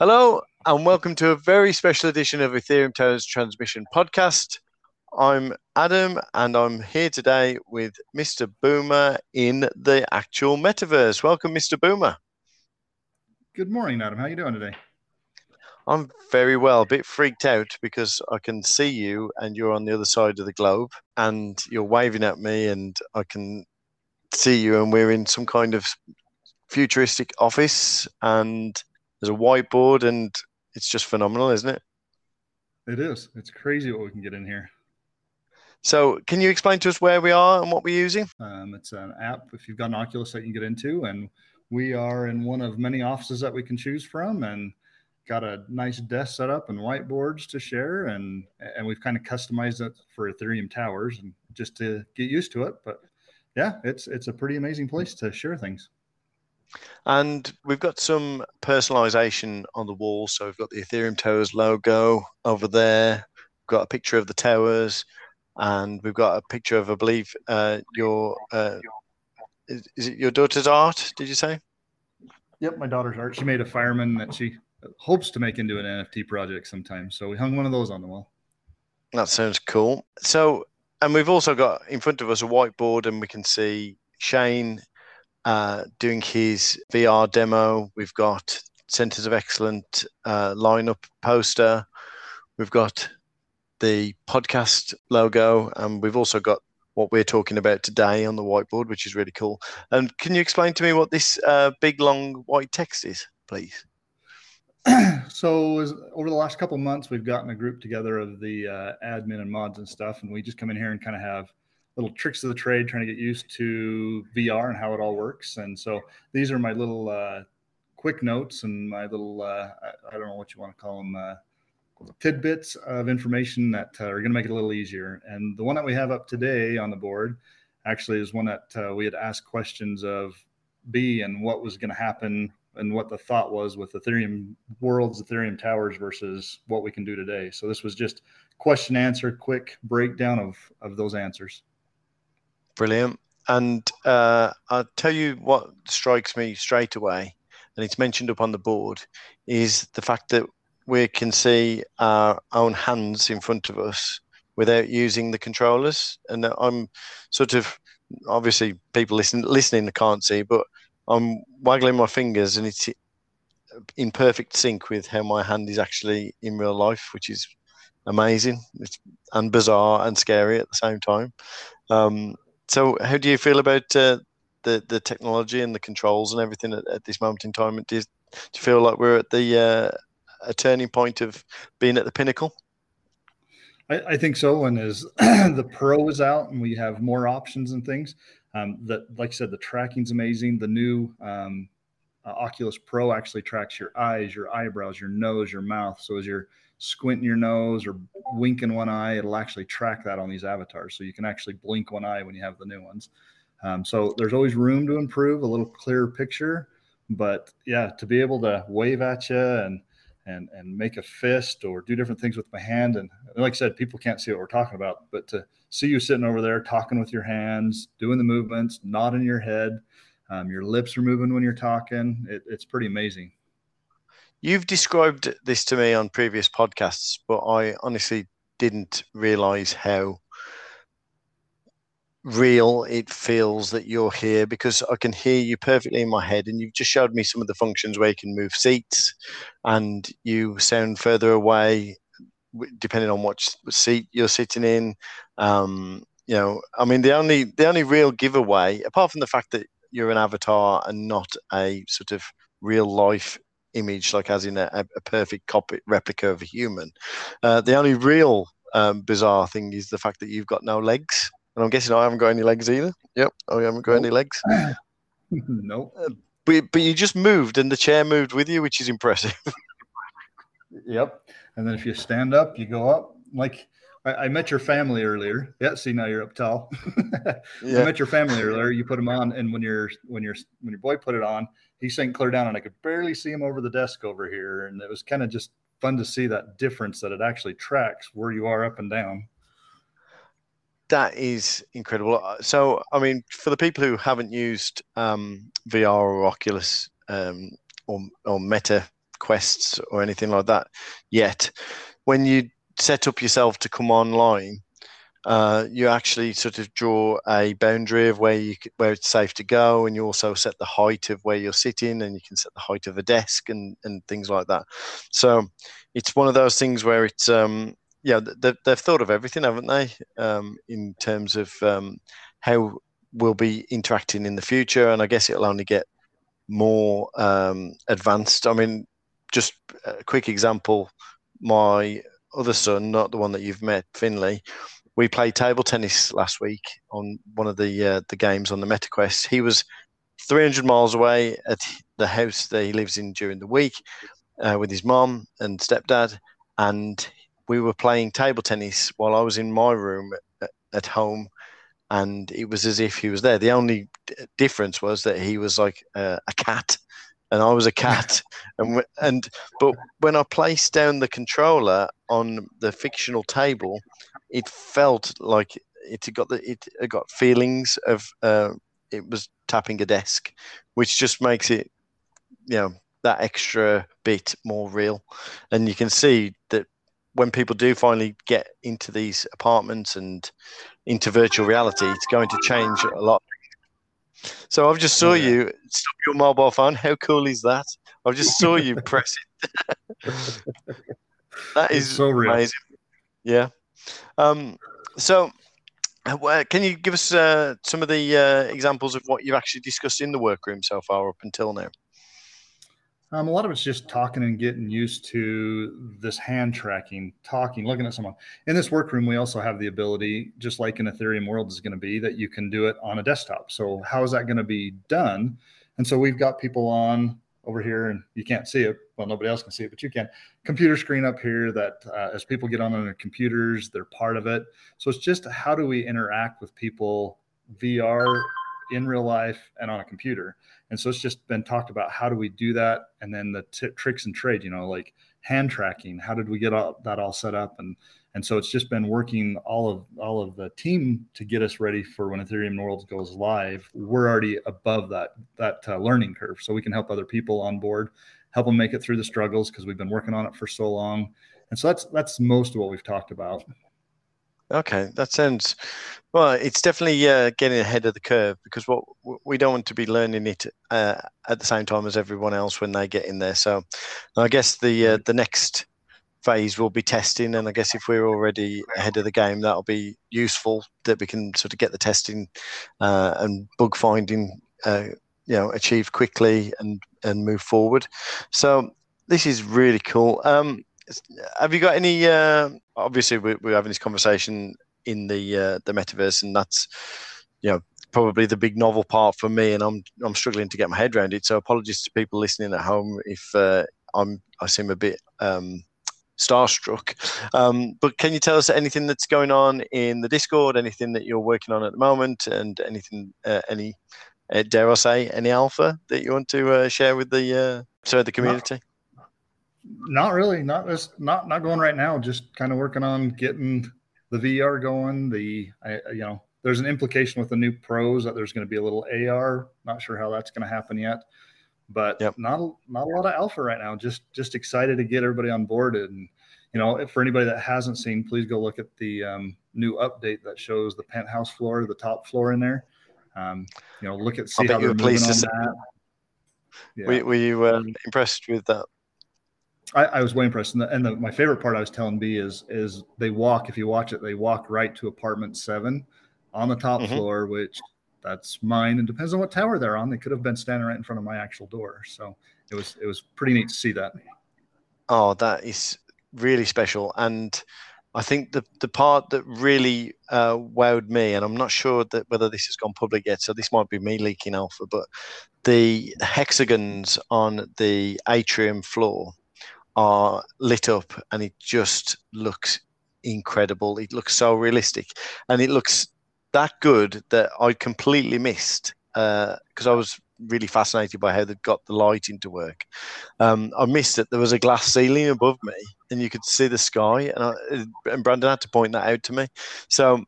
Hello, and welcome to a very special edition of Ethereum Towers Transmission Podcast. I'm Adam, and I'm here today with Mr. Boomer in the actual metaverse. Welcome, Mr. Boomer. Good morning, Adam. How are you doing today? I'm very well, a bit freaked out because I can see you and you're on the other side of the globe and you're waving at me and I can see you and we're in some kind of futuristic office and there's a whiteboard and it's just phenomenal, isn't it? It is. It's crazy what we can get in here. So, can you explain to us where we are and what we're using? Um, it's an app if you've got an Oculus that you can get into, and we are in one of many offices that we can choose from, and got a nice desk set up and whiteboards to share, and and we've kind of customized it for Ethereum towers, and just to get used to it. But yeah, it's it's a pretty amazing place to share things. And we've got some personalization on the wall. So we've got the Ethereum Towers logo over there. We've got a picture of the towers, and we've got a picture of, I believe, uh, your uh, is, is, it your daughter's art? Did you say? Yep, my daughter's art. She made a fireman that she hopes to make into an NFT project sometime. So we hung one of those on the wall. That sounds cool. So, and we've also got in front of us a whiteboard, and we can see Shane uh, doing his VR demo. We've got Centers of Excellence uh, lineup poster. We've got the podcast logo, and we've also got what we're talking about today on the whiteboard, which is really cool. And can you explain to me what this uh, big long white text is, please? so over the last couple months, we've gotten a group together of the uh, admin and mods and stuff, and we just come in here and kind of have little tricks of the trade, trying to get used to VR and how it all works. And so these are my little uh, quick notes and my little uh, I, don't know what you want to call them uh, tidbits of information that uh, are going to make it a little easier. And the one that we have up today on the board actually is one that uh, we had asked questions of B and what was going to happen and what the thought was with Ethereum worlds, Ethereum towers versus what we can do today. So this was just question answer, quick breakdown of of those answers. Brilliant. And uh, I'll tell you what strikes me straight away, and it's mentioned up on the board, is the fact that we can see our own hands in front of us without using the controllers. And I'm sort of obviously people listening listening can't see, but I'm waggling my fingers and it's in perfect sync with how my hand is actually in real life, which is amazing it's, and bizarre and scary at the same time. Um, so, how do you feel about uh, the the technology and the controls and everything at, at this moment in time? Do you, do you, feel like we're at the uh, a turning point of being at the pinnacle? I, I think so. And as the Pro is out and we have more options and things, um, like I said, the tracking's amazing. The new um, uh, Oculus Pro actually tracks your eyes, your eyebrows, your nose, your mouth. So as you're squinting your nose or winking one eye, it'll actually track that on these avatars. So you can actually blink one eye when you have the new ones. Um, so there's always room to improve, a little clearer picture. But yeah, to be able to wave at you and and and make a fist or do different things with my hand, and like I said, people can't see what we're talking about, but to see you sitting over there talking with your hands, doing the movements, nodding your head, um, your lips are moving when you're talking. It, it's pretty amazing. You've described this to me on previous podcasts, but I honestly didn't realize how real it feels that you're here because I can hear you perfectly in my head. And you've just showed me some of the functions where you can move seats and you sound further away depending on what seat you're sitting in. Um, you know, I mean, the only the only real giveaway, apart from the fact that you're an avatar and not a sort of real life image, like as in a, a perfect copy replica of a human. Uh, the only real um, bizarre thing is the fact that you've got no legs, and I'm guessing I haven't got any legs either. Yep, I haven't got nope. any legs. nope. Uh, but but you just moved, and the chair moved with you, which is impressive. yep. And then if you stand up, you go up like. I, I met your family earlier. Yeah, see now you're up tall. yeah. I met your family earlier. You put them on, and when your when your when your boy put it on, he sank clear down and I could barely see him over the desk over here. And it was kind of just fun to see that difference that it actually tracks where you are up and down. That is incredible. Uh, so, I mean, for the people who haven't used um, VR or Oculus um, or, or Meta quests or anything like that yet. When you set up yourself to come online, uh, you actually sort of draw a boundary of where you where it's safe to go, and you also set the height of where you're sitting, and you can set the height of a desk and and things like that. So it's one of those things where it's um, yeah they, they've thought of everything, haven't they? Um, in terms of um, how we'll be interacting in the future, and I guess it'll only get more um, advanced. I mean, just a quick example: my other son, not the one that you've met, Finley we played table tennis last week on one of the uh, the games on the MetaQuest. He was 300 miles away at the house that he lives in during the week uh, with his mom and stepdad, and we were playing table tennis while I was in my room at, at home, and it was as if he was there. The only difference was that he was like a cat and I was a cat. and and but when I placed down the controller on the fictional table, it felt like it got the it, it got feelings of uh, it was tapping a desk, which just makes it you know that extra bit more real. And you can see that when people do finally get into these apartments and into virtual reality, it's going to change a lot. So I've just saw yeah. you stop your mobile phone. How cool is that? I've just saw you press it. that is so real. amazing. Yeah. Um, so, uh, can you give us uh, some of the uh, examples of what you've actually discussed in the workroom so far up until now? Um, a lot of it's just talking and getting used to this hand tracking, talking, looking at someone. In this workroom, we also have the ability, just like in Ethereum world is going to be, that you can do it on a desktop. So how is that going to be done? And so we've got people on over here, and you can't see it. Well, nobody else can see it, but you can. Computer screen up here that uh, as people get on their computers, they're part of it. So it's just how do we interact with people VR in real life and on a computer. And so it's just been talked about how do we do that, and then the t- tricks and trade. You know, like hand tracking. How did we get all, that all set up? And and so it's just been working all of all of the team to get us ready for when Ethereum Worlds goes live. We're already above that that uh, learning curve, so we can help other people on board, help them make it through the struggles because we've been working on it for so long. And so that's that's most of what we've talked about. Okay, that sounds well. It's definitely uh, getting ahead of the curve because what we don't want to be learning it uh, at the same time as everyone else when they get in there. So, I guess the uh, the next phase will be testing, and I guess if we're already ahead of the game, that'll be useful that we can sort of get the testing uh, and bug finding, uh, you know, achieved quickly and and move forward. So this is really cool. Um, have you got any? Uh, obviously, we're, we're, having this conversation in the uh, the metaverse, and that's you know probably the big novel part for me, and I'm I'm struggling to get my head around it. So apologies to people listening at home if uh, I'm I seem a bit um, starstruck. Um, but can you tell us anything that's going on in the Discord? Anything that you're working on at the moment, and anything uh, any uh, dare I say any alpha that you want to uh, share with the uh, sorry the community? Not really. Not just not not going right now. Just kind of working on getting the VR going. The I, you know there's an implication with the new pros that there's going to be a little AR. Not sure how that's going to happen yet, but yep. not a, not a lot of alpha right now. Just just excited to get everybody on board and you know for anybody that hasn't seen, please go look at the um, new update that shows the penthouse floor, the top floor in there. Um, you know, look at see how they're moving on that. Yeah. Were, were you uh, impressed with that? I, I, was way impressed. And, the, and the, my favorite part I was telling B is is they walk. If you watch it, they walk right to apartment seven on the top mm-hmm. floor, which that's mine. And depends on what tower they're on. They could have been standing right in front of my actual door. So it was it was pretty neat to see that. Oh, that is really special. And I think the the part that really uh, wowed me, and I'm not sure that whether this has gone public yet, so this might be me leaking alpha, but the hexagons on the atrium floor are lit up and it just looks incredible. It looks so realistic and it looks that good that I completely missed because uh, I was really fascinated by how they got the lighting to work. Um, I missed that there was a glass ceiling above me and you could see the sky and, I, and Brandon had to point that out to me. So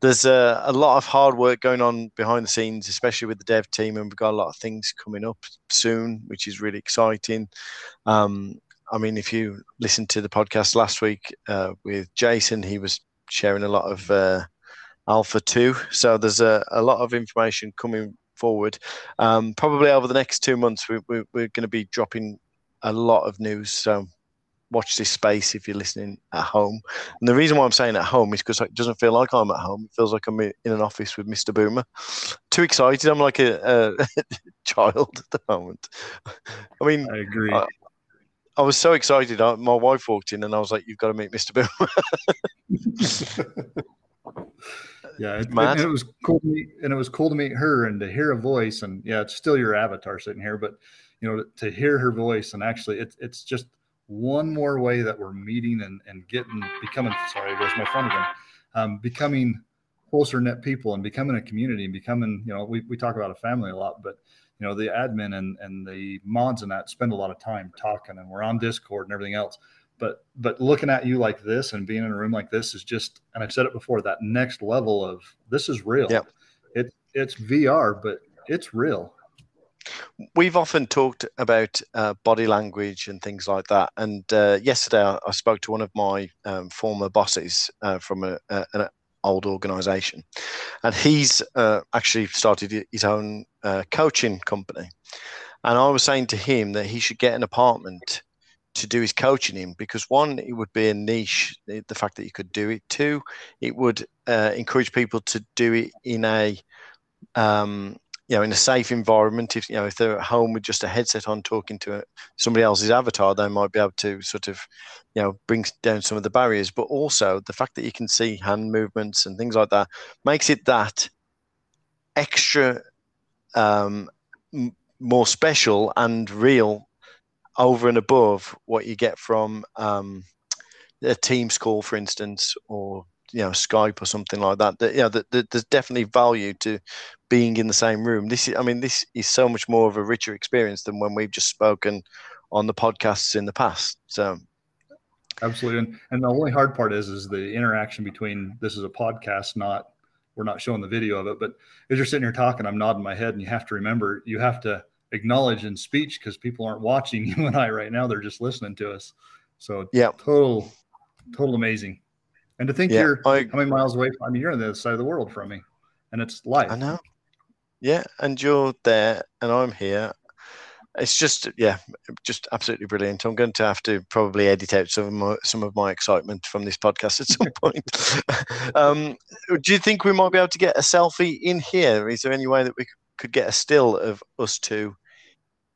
there's a, a, lot of hard work going on behind the scenes, especially with the dev team, and we've got a lot of things coming up soon, which is really exciting. Um, I mean, if you listened to the podcast last week uh, with Jason, he was sharing a lot of uh, Alpha too. So there's a, a lot of information coming forward. Um, probably over the next two months, we, we, we're going to be dropping a lot of news. So watch this space if you're listening at home. And the reason why I'm saying at home is because it doesn't feel like I'm at home. It feels like I'm in an office with Mr. Boomer. Too excited. I'm like a, a child at the moment. I mean, I agree. I, I was so excited. I, my wife walked in and I was like, "You've got to meet Mr. Bill." yeah, it, and it was cool to meet, and it was cool to meet her and to hear a voice. And yeah, it's still your avatar sitting here, but you know, to hear her voice and actually, it's it's just one more way that we're meeting and, and getting becoming sorry there's my phone again um, becoming closer knit people and becoming a community and becoming you know we, we talk about a family a lot but you know the admin and and the mods and that spend a lot of time talking and we're on discord and everything else but but looking at you like this and being in a room like this is just and i've said it before that next level of this is real yep. it it's vr but it's real We've often talked about uh, body language and things like that. And uh, yesterday, I, I, spoke to one of my um, former bosses uh, from a, a, old organization, and he's uh, actually started his own uh, coaching company. And I was saying to him that he should get an apartment to do his coaching in because one, it would be a niche, the, fact that you could do it. Two, it would uh, encourage people to do it in a um, you know, in a safe environment, if you know, if they're at home with just a headset on talking to somebody else's avatar, they might be able to sort of, you know, bring down some of the barriers. But also the fact that you can see hand movements and things like that makes it that extra um, more special and real over and above what you get from um, a Teams call, for instance, or you know Skype or something like that. That know, that, that there's definitely value to being in the same room. This is, I mean, this is so much more of a richer experience than when we've just spoken on the podcasts in the past. So, absolutely, and, and the only hard part is is the interaction between this is a podcast, not we're not showing the video of it, but as you're sitting here talking, I'm nodding my head, and you have to remember you have to acknowledge in speech because people aren't watching you and I right now; they're just listening to us. So, yeah, total, total amazing. And to think yeah, you're I, how many miles away from I mean, you're on the other side of the world from me, and it's life. I know. Yeah, and you're there, and I'm here. It's just, yeah, just absolutely brilliant. I'm going to have to probably edit out some of my, some of my excitement from this podcast at some point. um, do you think we might be able to get a selfie in here? Is there any way that we could get a still of us two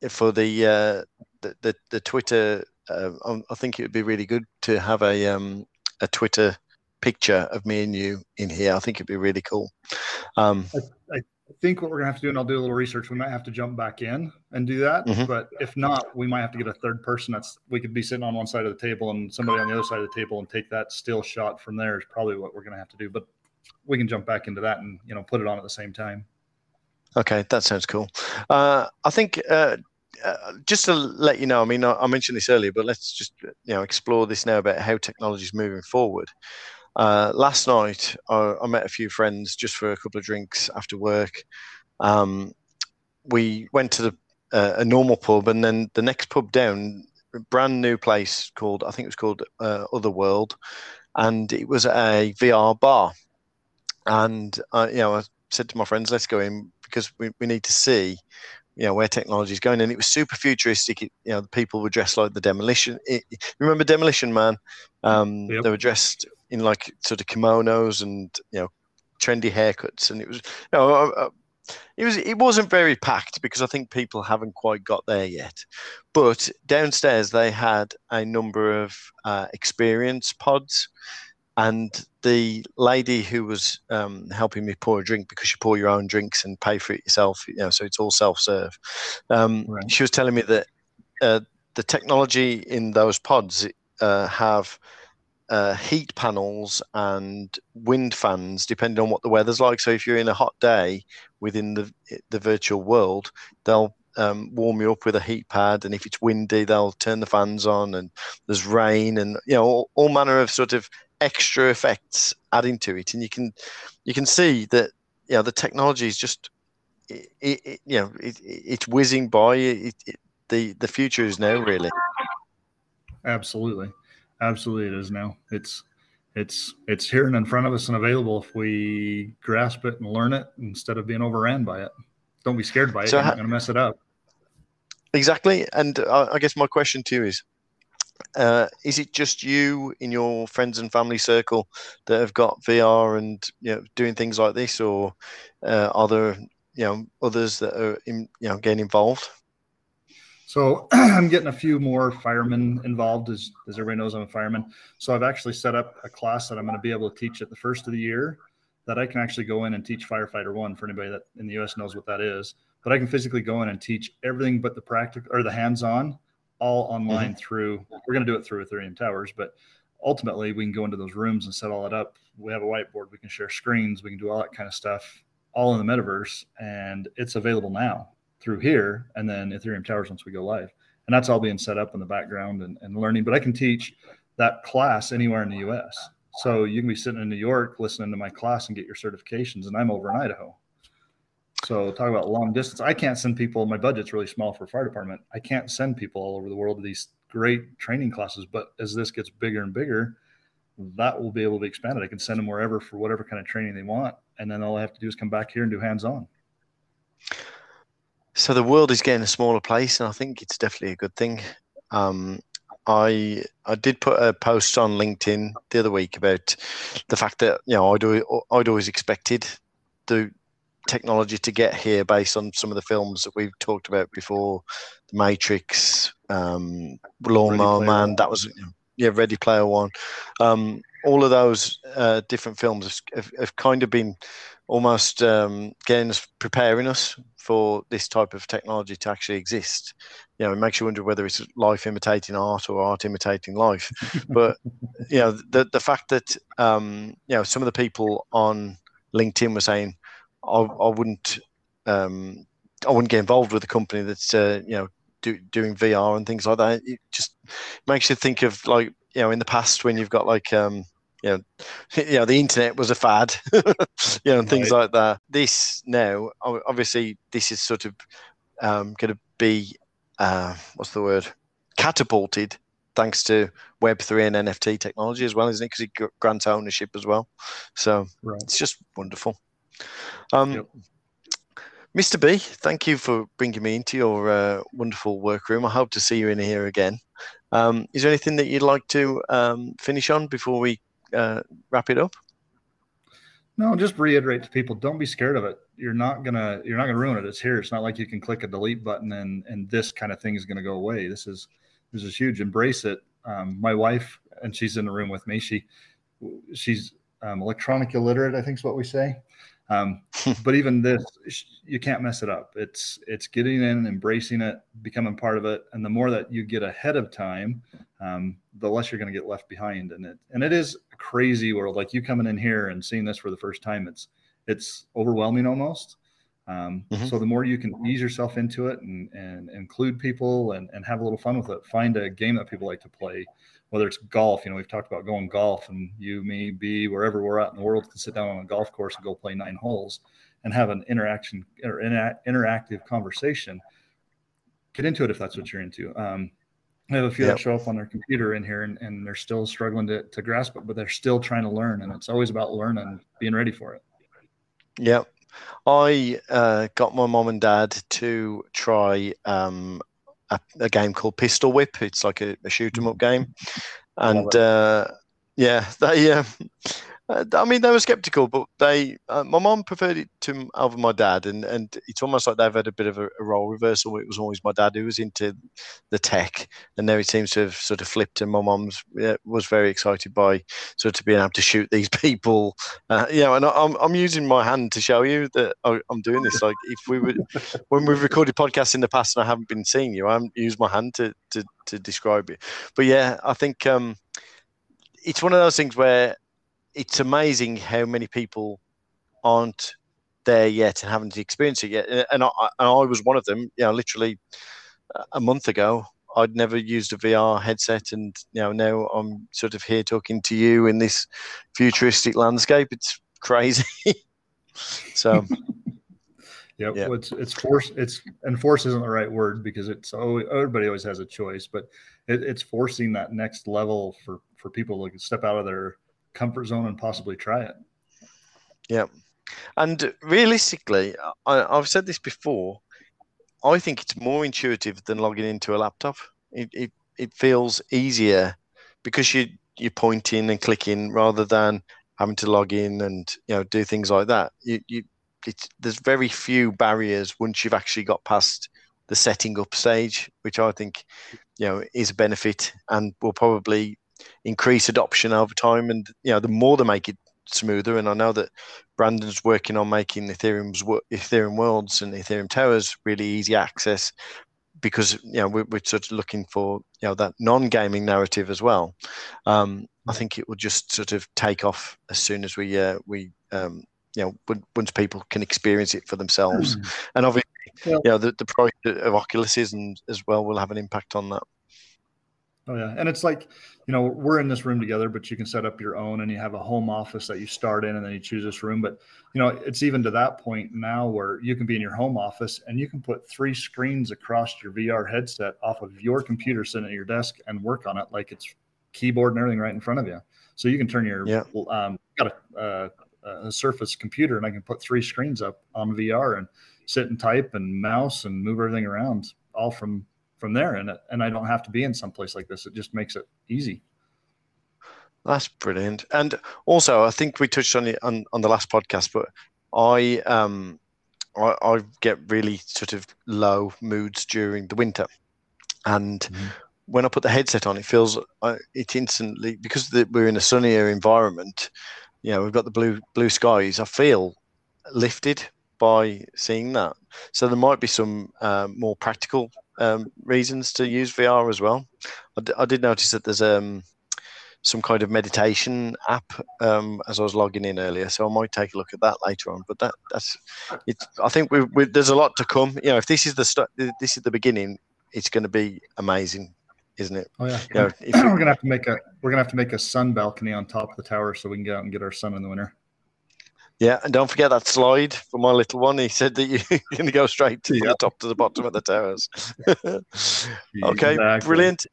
for the uh, the, the, the Twitter? Uh, I think it would be really good to have a um, a Twitter picture of me and you in here. I think it'd be really cool. Um, I, I, think what we're gonna have to do, and I'll do a little research. We might have to jump back in and do that. Mm-hmm. But if not, we might have to get a third person. That's we could be sitting on one side of the table and somebody on the other side of the table and take that still shot from there. Is probably what we're gonna have to do. But we can jump back into that and you know put it on at the same time. Okay, that sounds cool. Uh, I think uh, uh, just to let you know, I mean, I, I, mentioned this earlier, but let's just you know explore this now about how technology is moving forward. Uh, last night, I, I, met a few friends just for a couple of drinks after work. Um, we went to the, uh, a normal pub, and then the next pub down, brand new place called I think it was called uh, Otherworld, and it was a VR bar. And you know, I said to my friends, "Let's go in because we, we need to see." you know where technology is going and it was super futuristic it, you know the people were dressed like the demolition it, remember demolition man um, yep. they were dressed in like sort of kimonos and you know trendy haircuts, and it was you know. Uh, uh, it was it wasn't very packed because I think people haven't quite got there yet. But downstairs they had a number of uh, experience pods, and the lady who was um, helping me pour a drink because you pour your own drinks and pay for it yourself, you know, so it's all self serve. Um, right. She was telling me that uh, the technology in those pods uh, have uh, heat panels and wind fans, depending on what the weather's like. So if you're in a hot day within the the virtual world, they'll um, warm you up with a heat pad, and if it's windy, they'll turn the fans on. And there's rain, and you know all, all manner of sort of extra effects adding to it, and you can you can see that you know the technology is just it, it, you know it, it's whizzing by. The the future is now really. Absolutely, absolutely, it is now. It's it's it's here and in front of us and available if we grasp it and learn it instead of being overran by it. Don't be scared by it. So You're not going to mess it up. Exactly, and uh, I guess my question to you is: uh, Is it just you in your friends and family circle that have got VR and you know doing things like this, or uh, are there you know others that are in, you know getting involved? So I'm getting a few more firemen involved, as, as everybody knows, I'm a fireman. So I've actually set up a class that I'm going to be able to teach at the first of the year that I can actually go in and teach firefighter one for anybody that in the US knows what that is. But I can physically go in and teach everything but the practical or the hands-on all online mm-hmm. through we're going to do it through Ethereum Towers, but ultimately we can go into those rooms and set all that up. We have a whiteboard, we can share screens, we can do all that kind of stuff all in the metaverse and it's available now through here and then Ethereum Towers once we go live. And that's all being set up in the background and, and learning. But I can teach that class anywhere in the US. So you can be sitting in New York listening to my class and get your certifications, and I'm over in Idaho. So talk about long distance. I can't send people. My budget's really small for fire department. I can't send people all over the world to these great training classes. But as this gets bigger and bigger, that will be able to be expanded. I can send them wherever for whatever kind of training they want, and then all I have to do is come back here and do hands on. So the world is getting a smaller place, and I think it's definitely a good thing. Um, I I did put a post on LinkedIn the other week about the fact that you know I'd I'd always expected the technology to get here based on some of the films that we've talked about before, The Matrix, um, Lawnmower Man. That was yeah, Ready Player One. Um, all of those uh, different films have, have, kind of been almost um, getting us, preparing us for this type of technology to actually exist. You know, it makes you wonder whether it's life imitating art or art imitating life. but you know, the the fact that um, you know some of the people on LinkedIn were saying, I, I wouldn't. Um, I wouldn't get involved with a company that's uh, you know do, doing VR and things like that. It just makes you think of like you know in the past when you've got like um, you know, you know, the internet was a fad, you know, and things right. like that. This now, obviously, this is sort of um, going to be uh, what's the word? Catapulted thanks to Web3 and NFT technology as well, isn't it? Because it grants ownership as well. So right. it's just wonderful. Um, yep. Mr. B, thank you for bringing me into your uh, wonderful workroom. I hope to see you in here again. Um, is there anything that you'd like to um, finish on before we uh, wrap it up? No, just reiterate to people: don't be scared of it. You're not gonna you're not gonna ruin it. It's here. It's not like you can click a delete button and and this kind of thing is gonna go away. This is this is huge. Embrace it. Um, my wife and she's in the room with me. She she's um, electronic illiterate. I think is what we say. Um, but even this, you can't mess it up. It's it's getting in, embracing it, becoming part of it, and the more that you get ahead of time, um, the less you're going to get left behind. And it and it is a crazy world. Like you coming in here and seeing this for the first time, it's it's overwhelming almost. Um, mm-hmm. So the more you can ease yourself into it and, and include people and, and have a little fun with it, find a game that people like to play, whether it's golf, you know, we've talked about going golf and you, me, be wherever we're at in the world can sit down on a golf course and go play nine holes and have an interaction or inter- interactive conversation. Get into it if that's what you're into. Um, I have a few yep. that show up on their computer in here and, and they're still struggling to, to grasp it, but they're still trying to learn. And it's always about learning, being ready for it. Yep. I uh, got my mom and dad to try um, a, a, game called Pistol Whip. It's like a, a shoot 'em up game, and uh, yeah, they um, I mean, they were skeptical, but they, uh, my mom preferred it to over my dad, and, and it's almost like they've had a bit of a, a, role reversal. It was always my dad who was into the tech, and now it seems to have sort of flipped. And my mom's yeah, was very excited by sort of being able to shoot these people, uh, you know. And I'm I'm using my hand to show you that I'm doing this. Like if we were when we've recorded podcasts in the past and I haven't been seeing you, I haven't used my hand to to, to describe it. But yeah, I think um, it's one of those things where it's amazing how many people aren't there yet and haven't experienced it yet. And I, and I was one of them. You know, literally a month ago, I'd never used a VR headset, and you know now I'm sort of here talking to you in this futuristic landscape. It's crazy. so. Yeah, yeah. Well, it's it's force. It's and force isn't the right word because it's oh everybody always has a choice, but it, it's forcing that next level for for people to step out of their comfort zone and possibly try it. Yeah, and realistically, I, I've said this before. I think it's more intuitive than logging into a laptop. It it, it feels easier because you you're pointing and clicking rather than having to log in and you know do things like that. You you it's there's very few barriers once you've actually got past the setting up stage, which I think you know is a benefit and will probably increase adoption over time. And you know, the more they make it smoother, and I know that Brandon's working on making Ethereum's Ethereum worlds and Ethereum towers really easy access because you know we're, we're sort of looking for you know that non-gaming narrative as well. Um, I think it will just sort of take off as soon as we uh, we um, you know once people can experience it for themselves mm. and obviously yeah. you know the, the price of oculus is and as well will have an impact on that oh yeah. And it's like you know we're in this room together but you can set up your own and you have a home office that you start in and then you choose this room. But you know it's even to that point now where you can be in your home office and you can put three screens across your vr headset off of your computer sitting at your desk and work on it like it's keyboard and everything right in front of you. So you can turn your yeah. um, got a uh, a Surface computer and I can put three screens up on VR and sit and type and mouse and move everything around all from from there and and I don't have to be in some place like this it just makes it easy that's brilliant and also I think we touched on it on, on the last podcast but I um I, I get really sort of low moods during the winter and mm-hmm. when I put the headset on it feels uh, it instantly because the, we're in a sunnier environment you know, we've got the blue blue skies. I feel lifted by seeing that. So there might be some um, more practical um, reasons to use VR as well. I, d- I did notice that there's um, some kind of meditation app um, as I was logging in earlier, so I might take a look at that later on. But that that's it's. I think we, we there's a lot to come. You know, if this is the st- this is the beginning, it's going to be amazing isn't it? Oh yeah. You know, we're gonna have to make a we're gonna have to make a sun balcony on top of the tower so we can get out and get our sun in the winter. Yeah, and don't forget that slide for my little one. He said that you're going to go straight to yeah. the top to the bottom of the towers. okay, exactly. brilliant.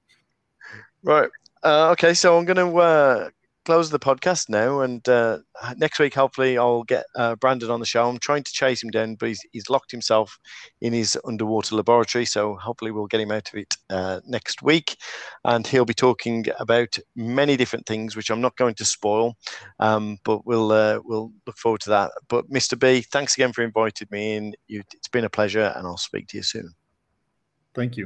Right. Uh, okay, so I'm going to uh, close the podcast now, and uh, next week hopefully I'll get uh, Brandon on the show. I'm trying to chase him down, but he's, he's locked himself in his underwater laboratory, so hopefully we'll get him out of it uh, next week, and he'll be talking about many different things, which I'm not going to spoil, um, but we'll uh, we'll look forward to that. But Mr. B, thanks again for inviting me in. You, it's been a pleasure, and I'll speak to you soon. Thank you.